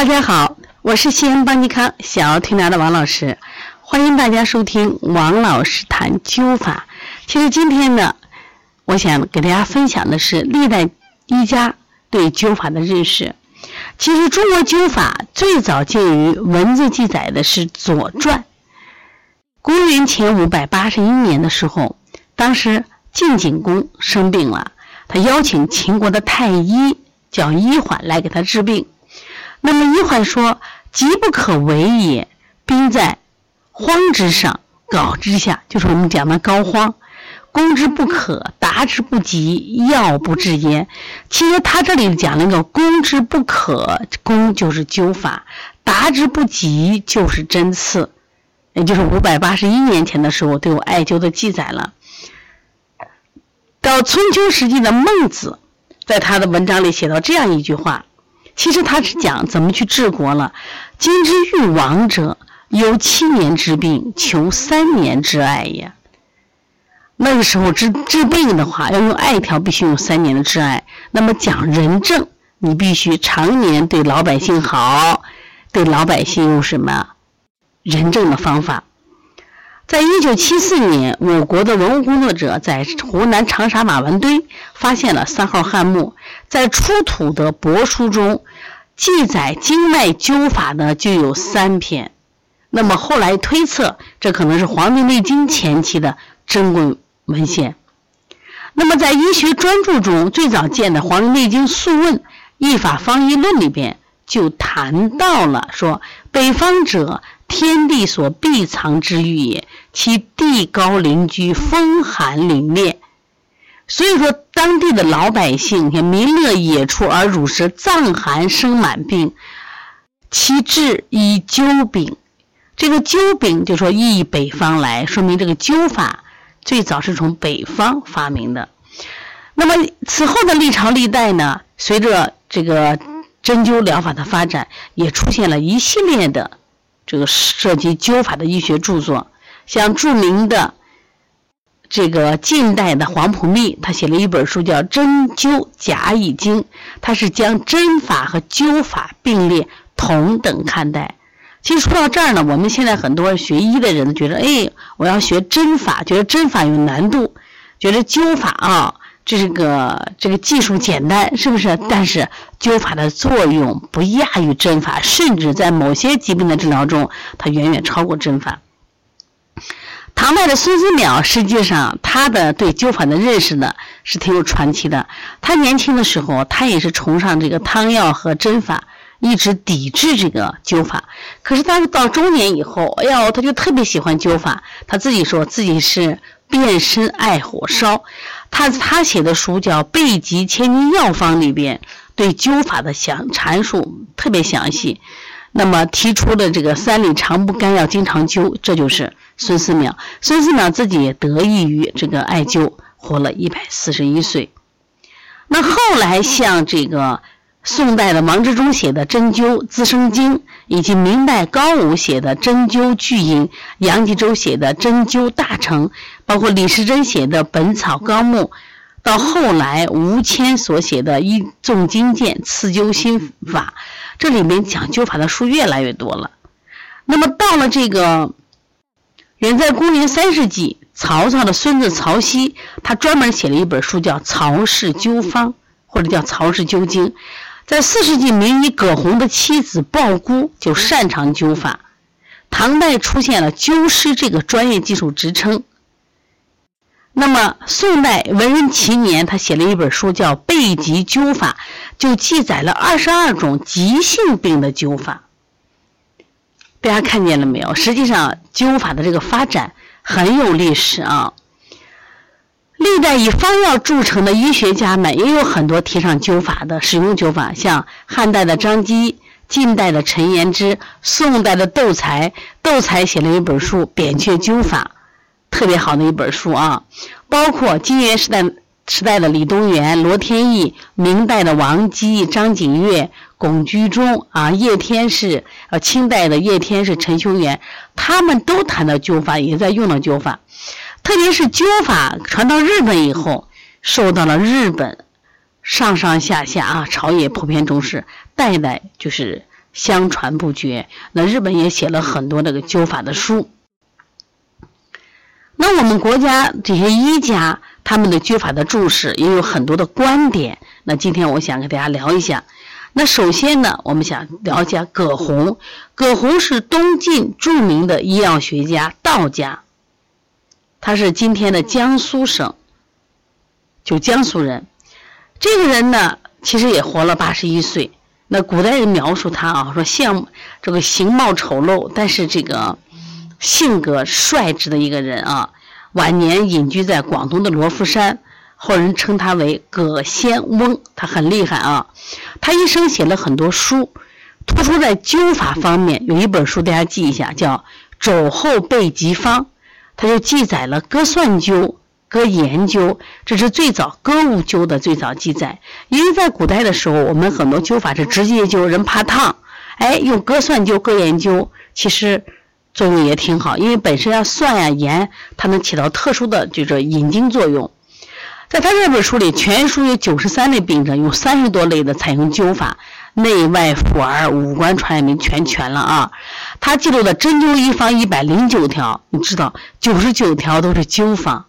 大家好，我是西安邦尼康小儿推拿的王老师，欢迎大家收听王老师谈灸法。其实今天呢，我想给大家分享的是历代医家对灸法的认识。其实中国灸法最早见于文字记载的是《左传》。公元前五百八十一年的时候，当时晋景公生病了，他邀请秦国的太医叫医缓来给他治病。那么医患说：“急不可为也，兵在荒之上，稿之下，就是我们讲的膏肓。攻之不可，达之不及，药不治焉。其实他这里讲了一个攻之不可，攻就是灸法，达之不及就是针刺，也就是五百八十一年前的时候都有艾灸的记载了。到春秋时期的孟子，在他的文章里写到这样一句话。其实他是讲怎么去治国了。今之欲亡者，有七年之病，求三年之艾也。那个时候治治病的话，要用艾条，必须用三年的治艾。那么讲仁政，你必须常年对老百姓好，对老百姓用什么仁政的方法。在一九七四年，我国的文物工作者在湖南长沙马王堆发现了三号汉墓，在出土的帛书中记载经脉灸法的就有三篇。那么后来推测，这可能是《黄帝内经》前期的珍贵文献。那么在医学专著中，最早见的《黄帝内经·素问·易法方医论》里边就谈到了说，北方者。天地所必藏之域也，其地高林居，风寒凛冽。所以说，当地的老百姓，你看民乐野出而乳食，脏寒生满病，其治以灸柄。这个灸柄就说易北方来，说明这个灸法最早是从北方发明的。那么此后的历朝历代呢，随着这个针灸疗法的发展，也出现了一系列的。这个涉及灸法的医学著作，像著名的这个近代的黄埔密，他写了一本书叫《针灸甲乙经》，他是将针法和灸法并列同等看待。其实说到这儿呢，我们现在很多学医的人觉得，哎，我要学针法，觉得针法有难度，觉得灸法啊。这是个这个技术简单，是不是？但是灸法的作用不亚于针法，甚至在某些疾病的治疗中，它远远超过针法。唐代的孙思邈，实际上他的对灸法的认识呢是挺有传奇的。他年轻的时候，他也是崇尚这个汤药和针法，一直抵制这个灸法。可是他到中年以后，哎呦，他就特别喜欢灸法。他自己说自己是变身爱火烧。他他写的书叫《备急千金药方》里边对灸法的详阐述特别详细，那么提出的这个三里长不干要经常灸，这就是孙思邈。孙思邈自己也得益于这个艾灸，活了一百四十一岁。那后来像这个。宋代的王之中写的《针灸滋生经》，以及明代高武写的《针灸巨引》，杨继洲写的《针灸大成》，包括李时珍写的《本草纲目》，到后来吴谦所写的《一纵经鉴·刺灸心法》，这里面讲灸法的书越来越多了。那么到了这个远在公元三世纪，曹操的孙子曹丕，他专门写了一本书叫《曹氏灸方》，或者叫《曹氏灸经》。在四世纪，名医葛洪的妻子鲍姑就擅长灸法。唐代出现了灸师这个专业技术职称。那么宋代文人齐年，他写了一本书叫《备急灸法》，就记载了二十二种急性病的灸法。大家看见了没有？实际上灸法的这个发展很有历史啊。历代以方药著称的医学家们也有很多提倡灸法的，使用灸法，像汉代的张基、晋代的陈延之、宋代的窦才。窦才写了一本书《扁鹊灸法》，特别好的一本书啊。包括金元时代时代的李东垣、罗天益，明代的王基、张景岳、龚居中啊，叶天士，呃，清代的叶天士、陈修元，他们都谈到灸法，也在用到灸法。特别是灸法传到日本以后，受到了日本上上下下啊朝野普遍重视，代代就是相传不绝。那日本也写了很多这个灸法的书。那我们国家这些医家他们的灸法的注释也有很多的观点。那今天我想跟大家聊一下。那首先呢，我们想了解葛洪。葛洪是东晋著名的医药学家、道家，他是今天的江苏省，就江苏人。这个人呢，其实也活了八十一岁。那古代人描述他啊，说像这个形貌丑陋，但是这个。性格率直的一个人啊，晚年隐居在广东的罗浮山，后人称他为葛仙翁，他很厉害啊。他一生写了很多书，突出在灸法方面有一本书，大家记一下，叫《肘后备急方》，他就记载了割蒜灸、割盐灸，这是最早割物灸的最早记载。因为在古代的时候，我们很多灸法是直接灸，人怕烫，哎，用割蒜灸、割盐灸，其实。作用也挺好，因为本身啊蒜呀盐，它能起到特殊的就是引经作用。在他这本书里，全书有九十三类病症，有三十多类的采用灸法，内外妇儿五官传染病全全了啊。他记录的针灸一方一百零九条，你知道九十九条都是灸方，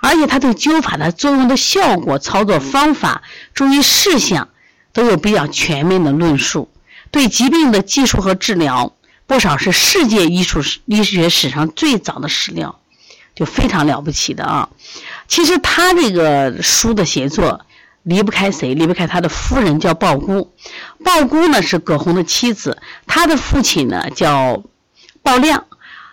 而且他对灸法的作用的效果、操作方法、注意事项都有比较全面的论述，对疾病的技术和治疗。不少是世界医术史、医学史上最早的史料，就非常了不起的啊。其实他这个书的写作离不开谁？离不开他的夫人叫鲍姑。鲍姑呢是葛洪的妻子，他的父亲呢叫鲍亮，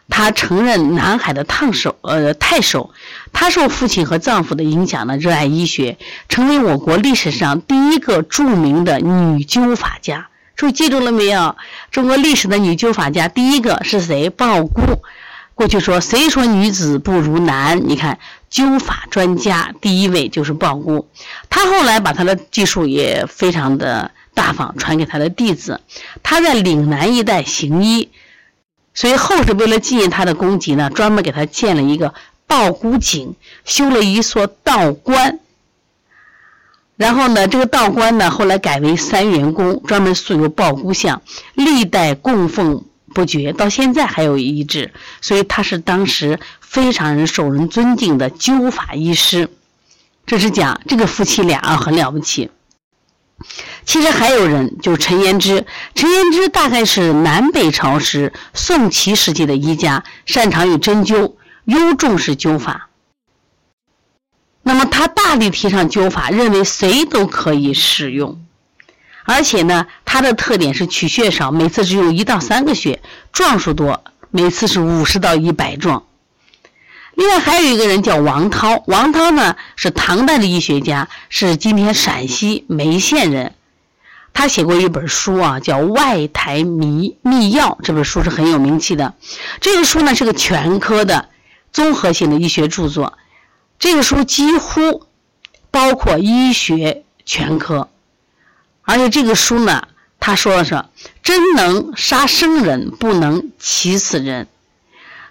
他曾任南海的烫手，呃太守。他受父亲和丈夫的影响呢，热爱医学，成为我国历史上第一个著名的女灸法家。注意记住了没有？中国历史的女灸法家第一个是谁？鲍姑。过去说谁说女子不如男？你看灸法专家第一位就是鲍姑。她后来把她的技术也非常的大方，传给她的弟子。她在岭南一带行医，所以后世为了纪念她的功绩呢，专门给她建了一个鲍姑井，修了一所道观。然后呢，这个道观呢，后来改为三元宫，专门塑有抱姑像，历代供奉不绝，到现在还有遗址。所以他是当时非常人受人尊敬的灸法医师。这是讲这个夫妻俩啊，很了不起。其实还有人，就是陈延之。陈延之大概是南北朝时宋齐时期的医家，擅长于针灸，尤重视灸法。那么他大力提倡灸法，认为谁都可以使用，而且呢，他的特点是取穴少，每次只有一到三个穴，壮数多，每次是五十到一百壮。另外还有一个人叫王涛，王涛呢是唐代的医学家，是今天陕西眉县人，他写过一本书啊，叫《外台秘秘药》，这本书是很有名气的。这个书呢是个全科的综合性的医学著作。这个书几乎包括医学全科，而且这个书呢，他说的是真能杀生人，不能起死人。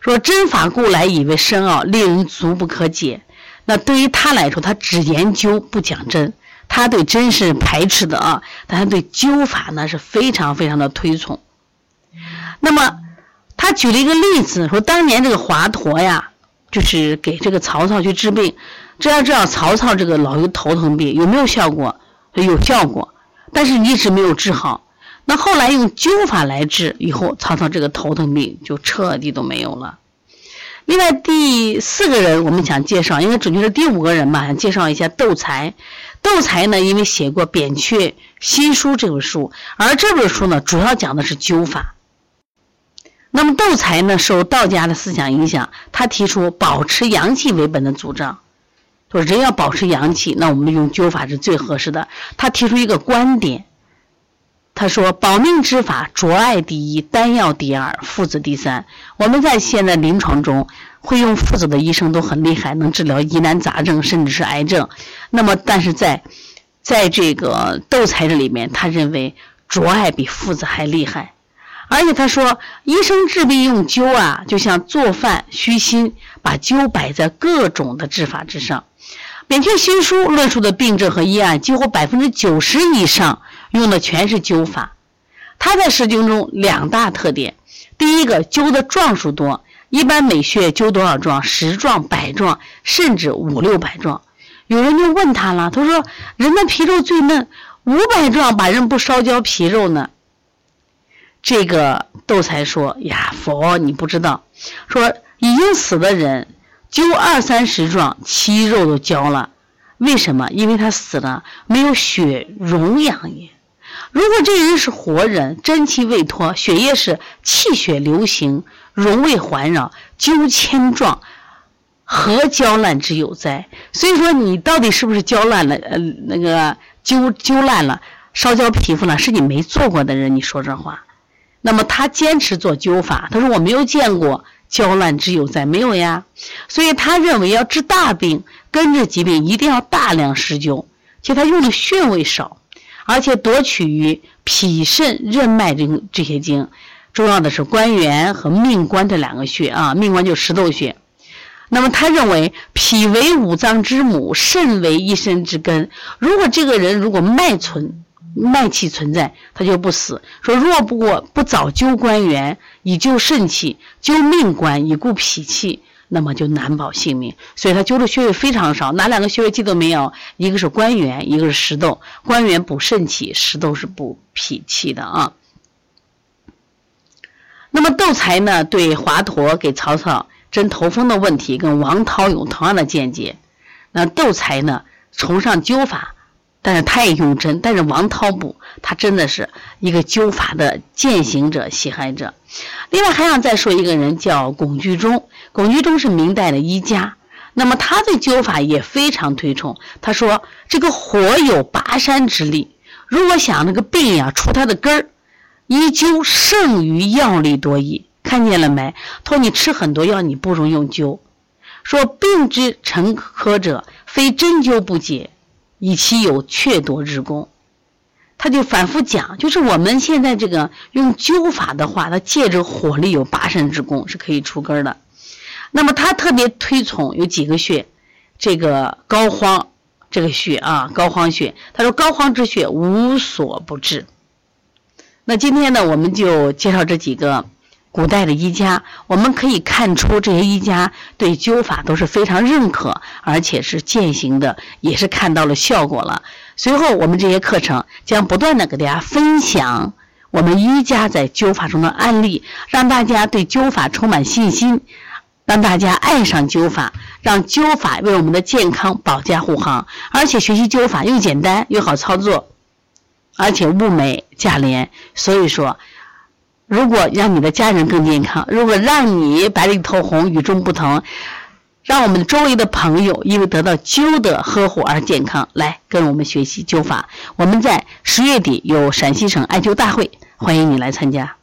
说针法故来以为深奥，令人足不可解。那对于他来说，他只研究不讲针，他对针是排斥的啊，但他对灸法呢是非常非常的推崇。那么他举了一个例子，说当年这个华佗呀。就是给这个曹操去治病，这要知道曹操这个老有头疼病有没有效果？有效果，但是一直没有治好。那后来用灸法来治，以后曹操这个头疼病就彻底都没有了。另外第四个人我们想介绍，应该准确是第五个人吧，想介绍一下窦才。窦才呢，因为写过《扁鹊新书》这本书，而这本书呢，主要讲的是灸法。那么窦才呢，受道家的思想影响，他提出保持阳气为本的主张，说人要保持阳气，那我们用灸法是最合适的。他提出一个观点，他说保命之法，着艾第一，丹药第二，附子第三。我们在现在临床中，会用附子的医生都很厉害，能治疗疑难杂症，甚至是癌症。那么，但是在在这个窦才这里面，他认为着艾比附子还厉害。而且他说，医生治病用灸啊，就像做饭虚心，把灸摆在各种的治法之上。扁鹊新书论述的病症和医案，几乎百分之九十以上用的全是灸法。它在诗经中两大特点：第一个灸的壮数多，一般每穴灸多少壮？十壮、百壮，甚至五六百壮。有人就问他了，他说：“人的皮肉最嫩，五百壮把人不烧焦皮肉呢？”这个斗才说：“呀，佛你不知道，说已经死的人灸二三十壮，其肉都焦了。为什么？因为他死了，没有血溶养也。如果这人是活人，真气未脱，血液是气血流行，容未环绕，灸千壮，何焦烂之有哉？所以说，你到底是不是焦烂了？呃，那个灸灸烂了，烧焦皮肤了，是你没做过的人，你说这话。”那么他坚持做灸法，他说我没有见过焦烂之有在，没有呀。所以他认为要治大病、根治疾病，一定要大量施灸，且他用的穴位少，而且多取于脾肾任脉这这些经，重要的是关元和命关这两个穴啊，命关就是石头穴。那么他认为脾为五脏之母，肾为一身之根。如果这个人如果脉存，脉气存在，他就不死。说若不过不早灸关元，以救肾气；灸命关，以固脾气，那么就难保性命。所以他灸的穴位非常少，哪两个穴位记都没有？一个是关元，一个是石豆。关元补肾气，石豆是补脾气的啊。那么窦才呢，对华佗给曹操针头风的问题，跟王涛有同样的见解。那窦才呢，崇尚灸法。但是他也用针，但是王涛不，他真的是一个灸法的践行者、喜爱者。另外还想再说一个人，叫龚居中。龚居中是明代的医家，那么他对灸法也非常推崇。他说：“这个火有拔山之力，如果想那个病呀除它的根儿，一灸胜于药力多矣。”看见了没？他说：“你吃很多药，你不如用灸。”说：“病之成科者，非针灸不解。”以其有却夺之功，他就反复讲，就是我们现在这个用灸法的话，它借着火力有拔山之功，是可以除根的。那么他特别推崇有几个穴，这个膏肓这个穴啊，膏肓穴，他说膏肓之穴无所不治。那今天呢，我们就介绍这几个。古代的医家，我们可以看出这些医家对灸法都是非常认可，而且是践行的，也是看到了效果了。随后，我们这些课程将不断的给大家分享我们医家在灸法中的案例，让大家对灸法充满信心，让大家爱上灸法，让灸法为我们的健康保驾护航。而且学习灸法又简单又好操作，而且物美价廉，所以说。如果让你的家人更健康，如果让你白里透红、与众不同，让我们周围的朋友因为得到灸的呵护而健康，来跟我们学习灸法。我们在十月底有陕西省艾灸大会，欢迎你来参加。